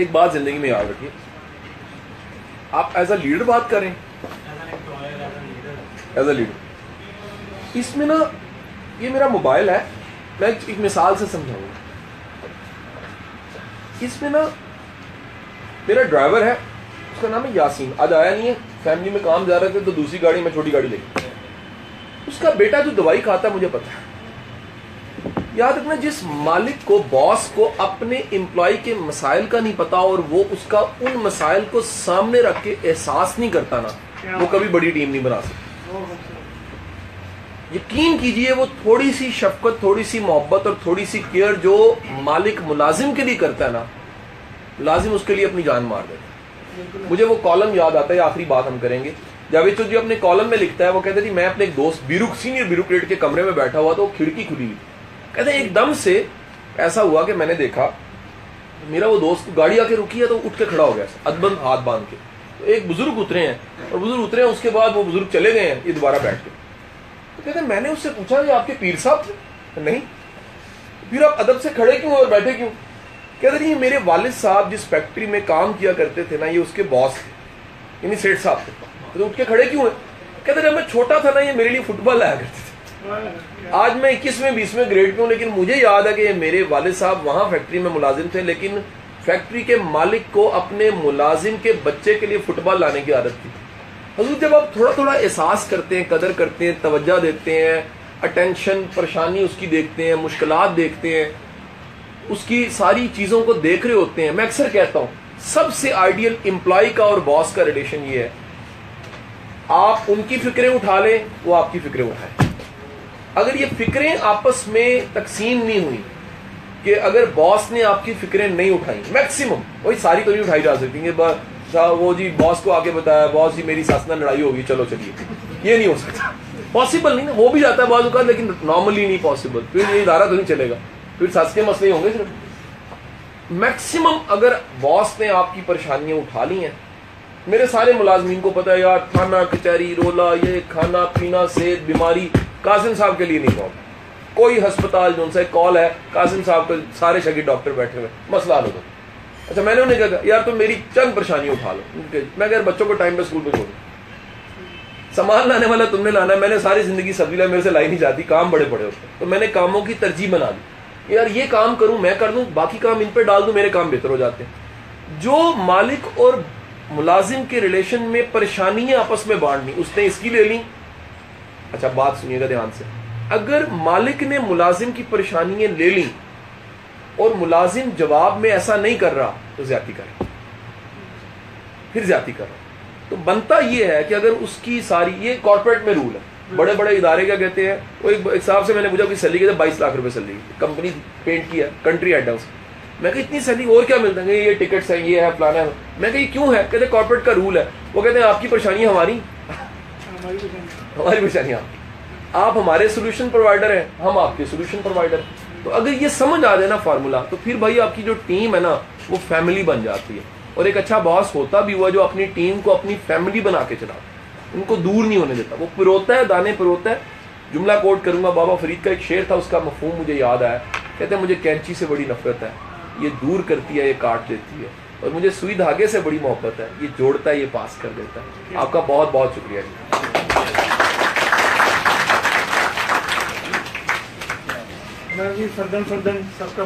ایک بات زندگی میں یاد رکھیے۔ آپ ایز اے لیڈر بات کریں ایز اے لیڈر اس میں نا یہ میرا موبائل ہے۔ میں ایک مثال سے سمجھاؤں۔ گا اس میں نا میرا ڈرائیور ہے۔ اس کا نام ہے یاسین۔ آج آیا نہیں ہے۔ فیملی میں کام جا رہے تھے تو دوسری گاڑی میں چھوٹی گاڑی لے۔ گئی اس کا بیٹا جو دوائی کھاتا ہے، مجھے پتا ہے۔ یاد رکھنا جس مالک کو باس کو اپنے امپلائی کے مسائل کا نہیں پتا اور وہ اس کا ان مسائل کو سامنے رکھ کے احساس نہیں کرتا نا وہ کبھی بڑی ٹیم نہیں بنا سکتا۔ یقین کیجیے وہ تھوڑی سی شفقت تھوڑی سی محبت اور تھوڑی سی کیئر جو مالک ملازم کے لیے کرتا ہے نا ملازم اس کے لیے اپنی جان مار دیتا ہے۔ مجھے وہ کالم یاد آتا ہے آخری بات ہم کریں گے۔ جاوید چود جی اپنے کالم میں لکھتا ہے وہ کہتے جی میں اپنے ایک دوست بیروک سینئر بیروکریٹ کے کمرے میں بیٹھا ہوا تو وہ کھڑکی کھلی ہوئی کہتے ایک دم سے ایسا ہوا کہ میں نے دیکھا میرا وہ دوست گاڑی آ کے رکی ہے تو اٹھ کے کھڑا ہو گیا ادبند ہاتھ باندھ کے۔ تو ایک بزرگ اترے ہیں اور بزرگ اترے ہیں، اس کے بعد وہ بزرگ چلے گئے ہیں، یہ دوبارہ بیٹھ کے۔ تو کہتے ہیں، میں نے اس سے پوچھا کہ آپ کے پیر صاحب تھے؟ نہیں۔ پھر آپ ادب سے کھڑے کیوں اور بیٹھے کیوں؟ کہتے ہیں میرے والد صاحب جس فیکٹری میں کام کیا کرتے تھے نا، یہ اس کے باس تھے۔ یعنی سیٹ صاحب تھے۔ تو اٹھ کے کھڑے کیوں ہیں؟ کہتے جب میں چھوٹا تھا نا، یہ میرے لیے فٹ بال لایا کرتے تھے۔ آج میں اکیسویں بیسویں گریڈ پہ ہوں، لیکن مجھے یاد ہے کہ یہ میرے والد صاحب وہاں فیکٹری میں ملازم تھے، لیکن فیکٹری کے مالک کو اپنے ملازم کے بچے کے لیے فٹ بال لانے کی عادت تھی۔ حضور جب آپ تھوڑا تھوڑا احساس کرتے ہیں، قدر کرتے ہیں، توجہ دیتے ہیں اٹینشن پریشانی اس کی دیکھتے ہیں، مشکلات دیکھتے ہیں، اس کی ساری چیزوں کو دیکھ رہے ہوتے ہیں، میں اکثر کہتا ہوں، سب سے آئیڈیل امپلائی کا اور باس کا ریلیشن یہ ہے۔ آپ ان کی فکریں اٹھا لیں، وہ آپ کی فکریں اٹھائیں۔ اگر یہ فکریں آپس میں تقسیم نہیں ہوئی کہ اگر باس نے آپ کی فکریں نہیں اٹھائی میکسیمم وہی ساری تو نہیں اٹھائی جا سکتی کہ اچھا، وہ جی باس کو آ کے بتایا، باس جی میری ساس نہ لڑائی ہوگی، چلو چلیے۔ یہ نہیں ہو سکتا۔ پاسبل نہیں نا ہو بھی جاتا ہے بعض اوقات، لیکن نارملی نہیں پاسبل پھر یہ ادارہ تو نہیں چلے گا۔ پھر ساس کے مسئلے ہوں گے صرف۔ میکسیمم اگر باس نے آپ کی پریشانیاں اٹھا لی ہیں، میرے سارے ملازمین کو پتا ہے، یار، کھانا، کچہری، رولا، یہ کھانا، پینا، صحت، بیماری قاسم صاحب کے لیے نہیں کال کوئی ہسپتال جو ان سے کال ہے، قاسم صاحب کے سارے شگی ڈاکٹر بیٹھے ہوئے، مسئلہ حل ہوگا اچھا میں نے انہیں کہا، یار تم میری چند پریشانی اٹھا لو۔ میں کہ بچوں کو ٹائم پہ اسکول پہ چھوڑوں سامان لانے والا تم نے لانا ہے، میں نے ساری زندگی سبزی لا میرے سے لائی نہیں جاتی، کام بڑے بڑے ہوتے تو میں نے کاموں کی ترجیح بنا دی۔ یار، یہ کام کروں، میں کر دوں، باقی کام ان پہ ڈال دوں، میرے کام بہتر ہو جاتے ہیں۔ جو مالک اور ملازم کے ریلیشن میں پریشانیاں آپس میں بانٹنی اس نے اس کی لے لی اچھا بات سنیے گا دھیان سے۔ اگر مالک نے ملازم کی پریشانیاں لے لی اور ملازم جواب میں ایسا نہیں کر رہا، تو زیادتی کرے پھر زیادتی کر رہا تو بنتا یہ ہے کہ اگر اس کی ساری، یہ کارپوریٹ میں رول ہے۔ بڑے بڑے ادارے کیا کہتے ہیں؟ وہ ایک صاحب سے میں نے پوچھا کہ سیلی کہتے بائیس لاکھ روپے سیلی کمپنی پینٹ کی ہے کنٹری ہیڈ ہے اس میں کہ اتنی سیلی اور کیا ملتا؟ ہے یہ ٹکٹس ہیں، یہ ہے فلانا ہے۔ میں کہ یہ کیوں ہے؟ کہتے کارپوریٹ کا رول ہے۔ وہ کہتے ہیں، آپ کی پریشانی ہماری۔ ہماری پریشانی آپ ہمارے سولوشن پرووائڈر ہیں، ہم آپ کے سولوشن پرووائڈر ہیں تو اگر یہ سمجھ آ جائے نا فارمولا تو پھر بھائی آپ کی جو ٹیم ہے نا، وہ فیملی بن جاتی ہے۔ اور ایک اچھا باس ہوتا بھی ہوا جو اپنی ٹیم کو اپنی فیملی بنا کے چلا ان کو دور نہیں ہونے دیتا۔ وہ پروتا ہے، دانے پروتا ہے۔ جملہ کوٹ کروں گا، بابا فرید کا ایک شعر تھا، اس کا مفہوم مجھے یاد آیا۔ کہتے ہیں، مجھے کینچی سے بڑی نفرت ہے، یہ دور کرتی ہے، یہ کاٹ دیتی ہے۔ اور مجھے سوئی دھاگے سے بڑی محبت ہے، یہ جوڑتا ہے، یہ پاس کر دیتا ہے۔ آپ کا بہت بہت شکریہ جی۔ میں بھی سردن سردن سب کا